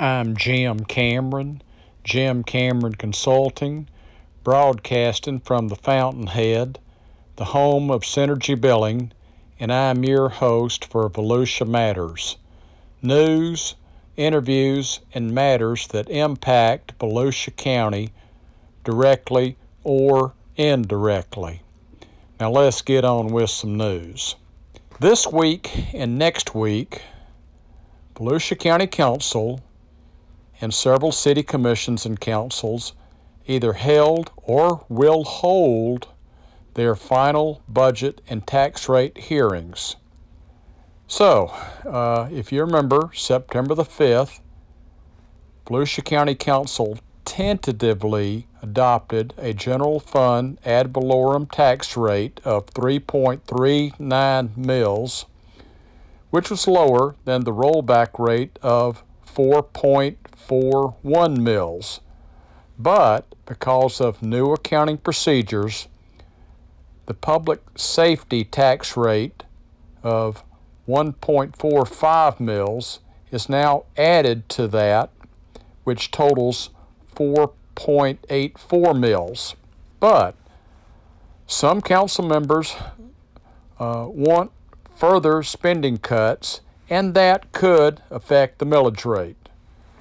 I'm Jim Cameron, Jim Cameron Consulting, broadcasting from the Fountainhead, the home of Synergy Billing, and I'm your host for Volusia Matters news, interviews, and matters that impact Volusia County directly or indirectly. Now let's get on with some news. This week and next week, Volusia County Council and several city commissions and councils either held or will hold their final budget and tax rate hearings. So, uh, if you remember, September the 5th, Volusia County Council tentatively adopted a general fund ad valorem tax rate of 3.39 mills, which was lower than the rollback rate of 4.41 mills. But because of new accounting procedures, the public safety tax rate of 1.45 mills is now added to that, which totals 4.84 mills. But some council members uh, want further spending cuts, and that could affect the millage rate.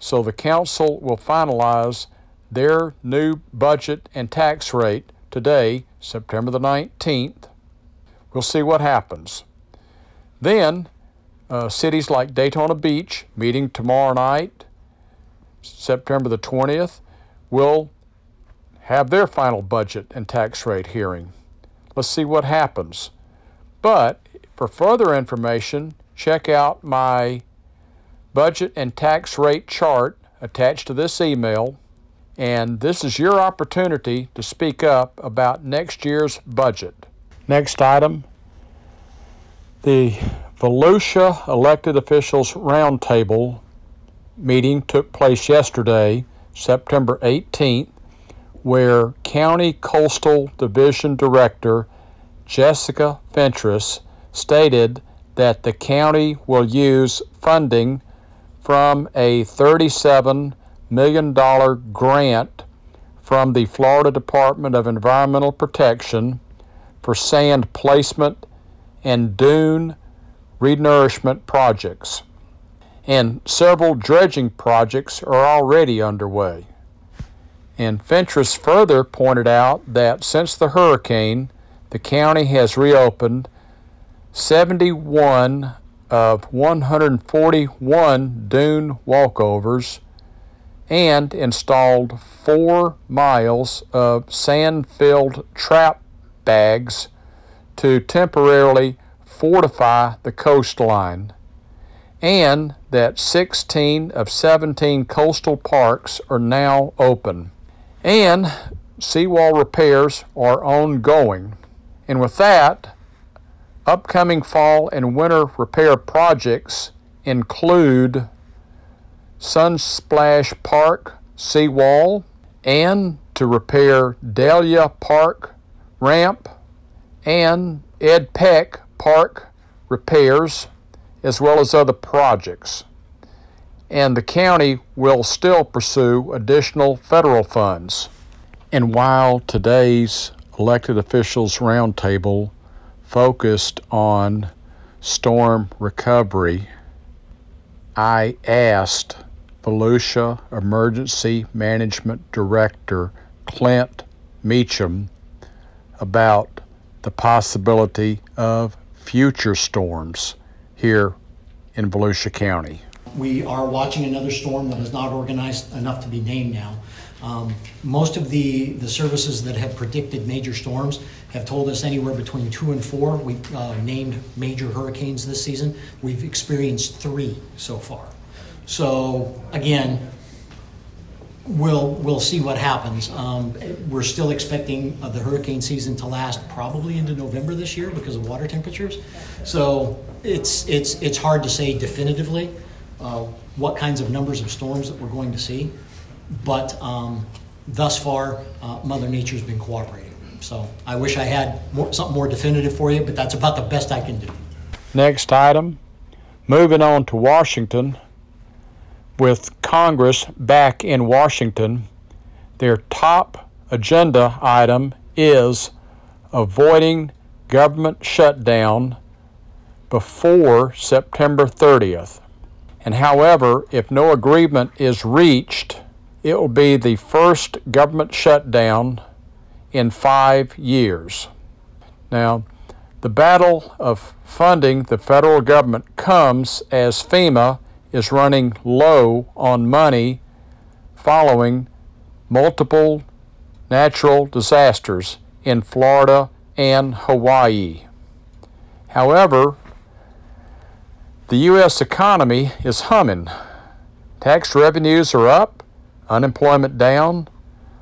So the council will finalize their new budget and tax rate today, September the 19th. We'll see what happens. Then, uh, cities like Daytona Beach, meeting tomorrow night, September the 20th, will have their final budget and tax rate hearing. Let's see what happens. But for further information, check out my budget and tax rate chart attached to this email. And this is your opportunity to speak up about next year's budget. Next item the Volusia Elected Officials Roundtable meeting took place yesterday, September 18th, where County Coastal Division Director Jessica Fentress stated that the county will use funding from a $37 million grant from the Florida Department of Environmental Protection for sand placement and dune renourishment projects. And several dredging projects are already underway. And Fentress further pointed out that since the hurricane, the county has reopened 71 of 141 dune walkovers and installed four miles of sand filled trap bags to temporarily fortify the coastline, and that 16 of 17 coastal parks are now open. And seawall repairs are ongoing. And with that, upcoming fall and winter repair projects include Sunsplash Park seawall and to repair Dahlia Park ramp and Ed Peck Park repairs, as well as other projects. And the county will still pursue additional federal funds. And while today's elected officials roundtable focused on storm recovery, I asked Volusia Emergency Management Director Clint Mecham about the possibility of future storms here in Volusia County. We are watching another storm that is not organized enough to be named now. Um, most of the, the services that have predicted major storms have told us anywhere between two and four. We've uh, named major hurricanes this season. We've experienced three so far. So, again, we'll we'll see what happens. Um, we're still expecting uh, the hurricane season to last probably into November this year because of water temperatures. So it's it's it's hard to say definitively uh, what kinds of numbers of storms that we're going to see, but um, thus far, uh, Mother Nature's been cooperating. So I wish I had more, something more definitive for you, but that's about the best I can do. Next item, moving on to Washington. with Congress back in Washington, their top agenda item is avoiding government shutdown before September 30th. And however, if no agreement is reached, it will be the first government shutdown in five years. Now, the battle of funding the federal government comes as FEMA is running low on money following multiple natural disasters in Florida and Hawaii. However, the U.S. economy is humming. Tax revenues are up, unemployment down.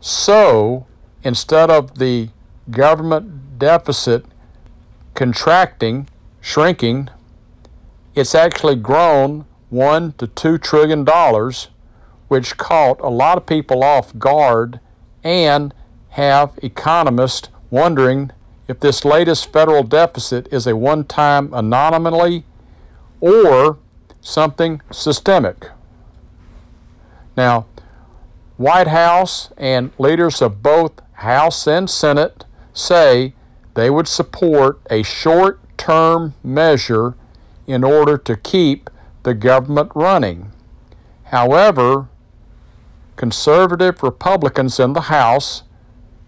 So, instead of the government deficit contracting, shrinking, it's actually grown one to two trillion dollars, which caught a lot of people off guard and have economists wondering if this latest federal deficit is a one time anomaly or something systemic. Now, White House and leaders of both House and Senate say they would support a short term measure in order to keep the government running. However, conservative Republicans in the House,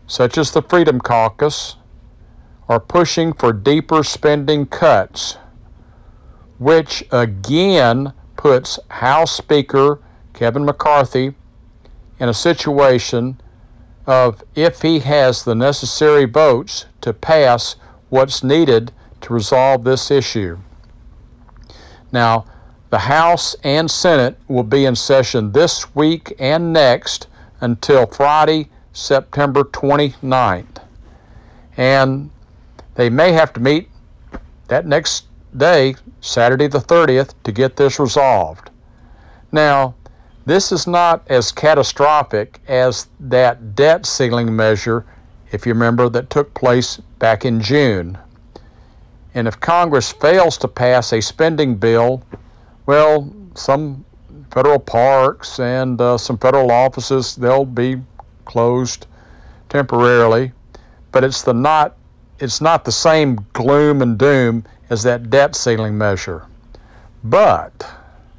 such as the Freedom Caucus, are pushing for deeper spending cuts which again puts House Speaker Kevin McCarthy in a situation of if he has the necessary votes to pass what's needed to resolve this issue. Now, the House and Senate will be in session this week and next until Friday, September 29th. And they may have to meet that next day, Saturday the 30th, to get this resolved. Now, this is not as catastrophic as that debt ceiling measure, if you remember, that took place back in June. And if Congress fails to pass a spending bill, well, some federal parks and uh, some federal offices, they'll be closed temporarily. But it's the not it's not the same gloom and doom as that debt ceiling measure. But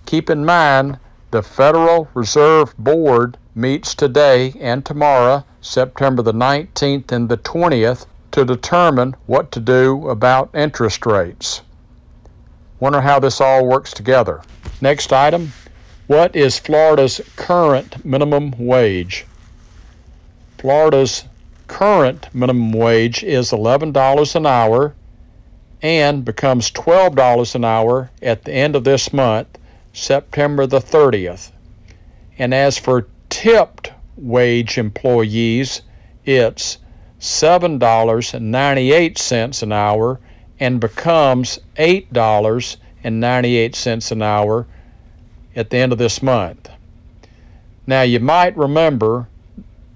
keep in mind the Federal Reserve Board meets today and tomorrow, September the 19th and the 20th, to determine what to do about interest rates. Wonder how this all works together. Next item What is Florida's current minimum wage? Florida's current minimum wage is $11 an hour and becomes $12 an hour at the end of this month, September the 30th. And as for tipped wage employees, it's $7.98 an hour and becomes $8.98 an hour at the end of this month. Now, you might remember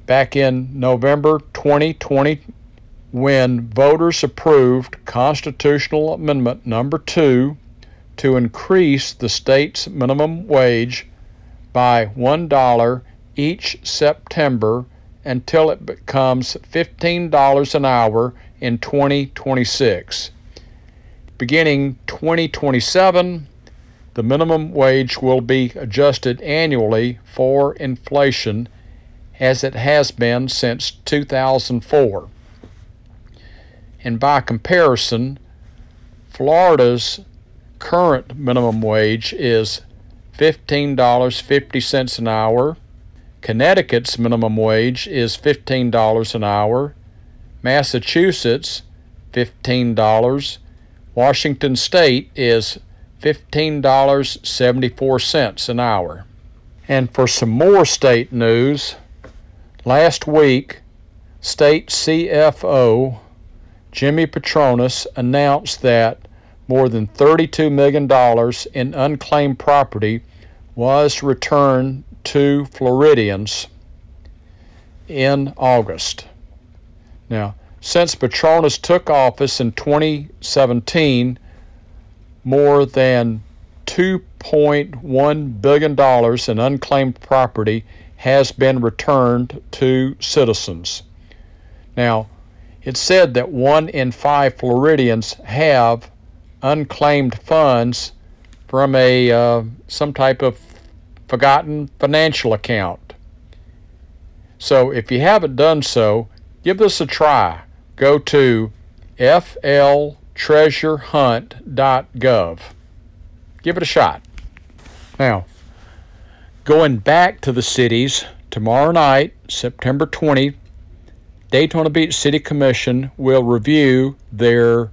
back in November 2020 when voters approved Constitutional Amendment Number 2 to increase the state's minimum wage by $1 each September until it becomes $15 an hour in 2026. Beginning 2027, the minimum wage will be adjusted annually for inflation as it has been since 2004. And by comparison, Florida's current minimum wage is $15.50 an hour. Connecticut's minimum wage is $15 an hour. Massachusetts, $15. Washington State is $15.74 an hour. And for some more state news, last week, state CFO Jimmy Patronis announced that more than $32 million in unclaimed property was returned to Floridians in August. Now, since Patronis took office in 2017, more than $2.1 billion in unclaimed property has been returned to citizens. Now, it's said that one in five Floridians have unclaimed funds from a uh, some type of forgotten financial account. So if you haven't done so, give this a try. Go to fltreasurehunt.gov. Give it a shot. Now, going back to the cities, tomorrow night, September 20, Daytona Beach City Commission will review their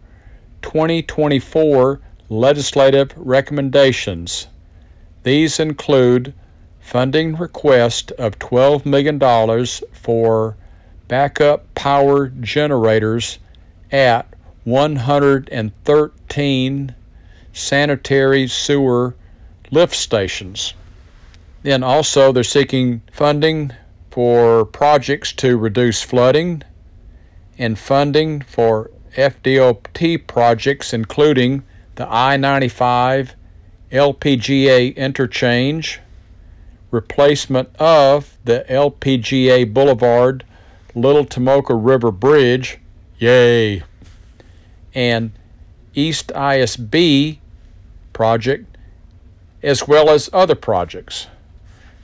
2024 legislative recommendations. These include funding request of $12 million for backup power generators at 113 sanitary sewer lift stations. Then also, they're seeking funding for projects to reduce flooding and funding for FDOT projects, including the I 95 LPGA interchange, replacement of the LPGA Boulevard Little Tomoka River Bridge, yay, and East ISB project, as well as other projects.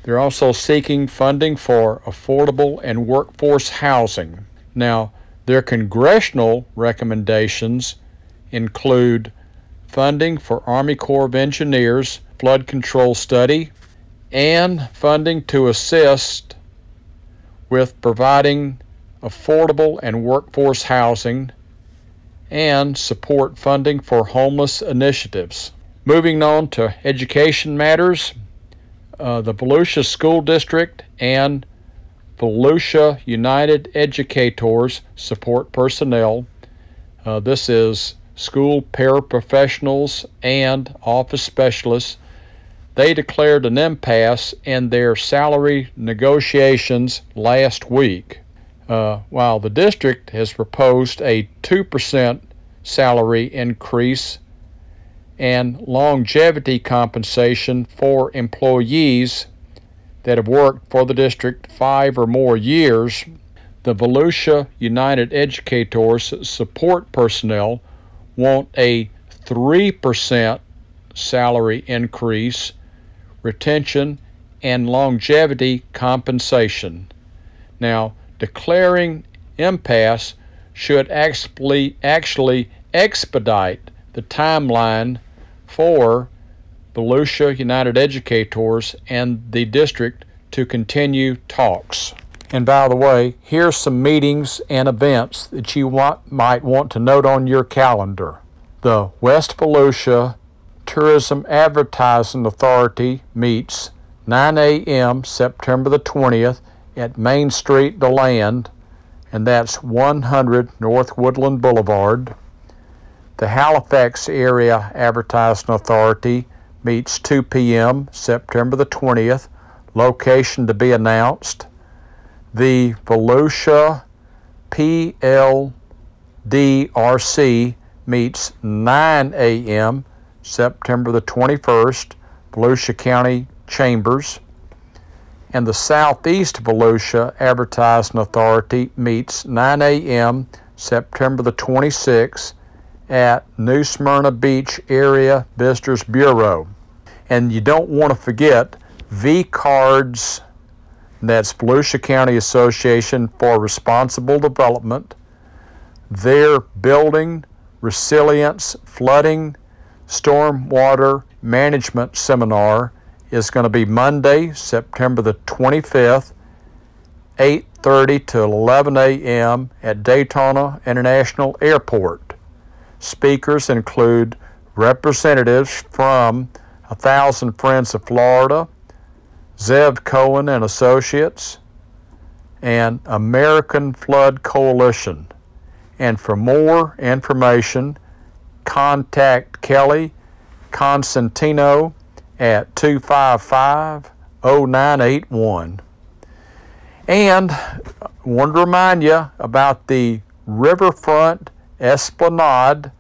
They're also seeking funding for affordable and workforce housing. Now, their congressional recommendations include funding for Army Corps of Engineers flood control study and funding to assist with providing affordable and workforce housing and support funding for homeless initiatives. Moving on to education matters, uh, the Volusia School District and Volusia United Educators support personnel. Uh, this is school paraprofessionals and office specialists. They declared an impasse in their salary negotiations last week. Uh, while the district has proposed a 2% salary increase and longevity compensation for employees that have worked for the district five or more years, the Volusia United Educators support personnel want a 3% salary increase, retention, and longevity compensation. Now, declaring impasse should actually, actually expedite the timeline for Volusia United Educators and the district to continue talks. And by the way, here's some meetings and events that you want, might want to note on your calendar. The West Volusia Tourism Advertising Authority meets 9 a.m. September the 20th at Main Street, DeLand, and that's 100 North Woodland Boulevard. The Halifax Area Advertising Authority meets 2 p.m. September the 20th. Location to be announced. The Volusia PLDRC meets 9 a.m. September the 21st, Volusia County Chambers. And the Southeast Volusia Advertising Authority meets 9 a.m. September the 26th at New Smyrna Beach Area Visitors Bureau. And you don't want to forget V Cards, that's Volusia County Association for Responsible Development. Their building resilience flooding stormwater management seminar is going to be Monday, September the 25th, 8:30 to 11 a.m. at Daytona International Airport. Speakers include representatives from A Thousand Friends of Florida, Zev Cohen and Associates, and American Flood Coalition. And for more information, contact Kelly Constantino at 255 0981. And I want to remind you about the Riverfront Esplanade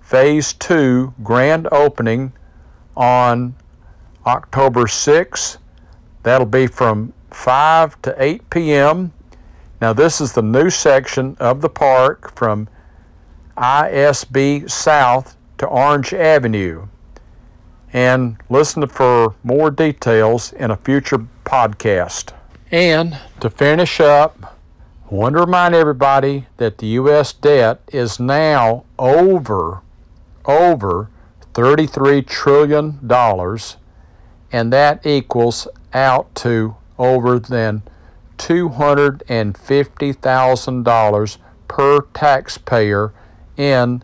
Phase 2 grand opening on October 6th. That'll be from 5 to 8 p.m. Now, this is the new section of the park from ISB South to Orange Avenue. And listen for more details in a future podcast. And to finish up, I want to remind everybody that the U.S. debt is now over, over $33 trillion, and that equals out to over than $250,000 per taxpayer in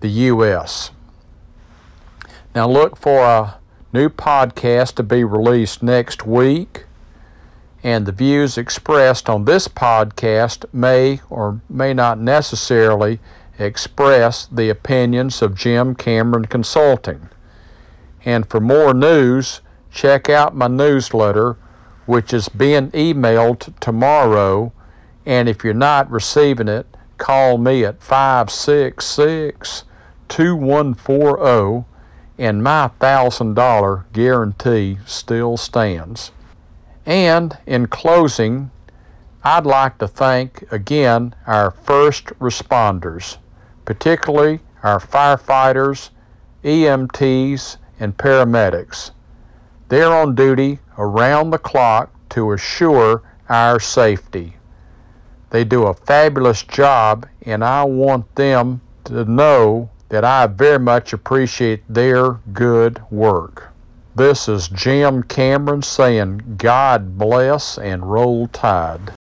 the U.S. Now, look for a new podcast to be released next week, and the views expressed on this podcast may or may not necessarily express the opinions of Jim Cameron Consulting. And for more news, check out my newsletter, which is being emailed tomorrow. And if you're not receiving it, call me at 566 2140 and my $1,000 guarantee still stands. And in closing, I'd like to thank again our first responders, particularly our firefighters, EMTs, and paramedics. They're on duty around the clock to assure our safety. They do a fabulous job, and I want them to know that I very much appreciate their good work. This is Jim Cameron saying, God bless and roll tide.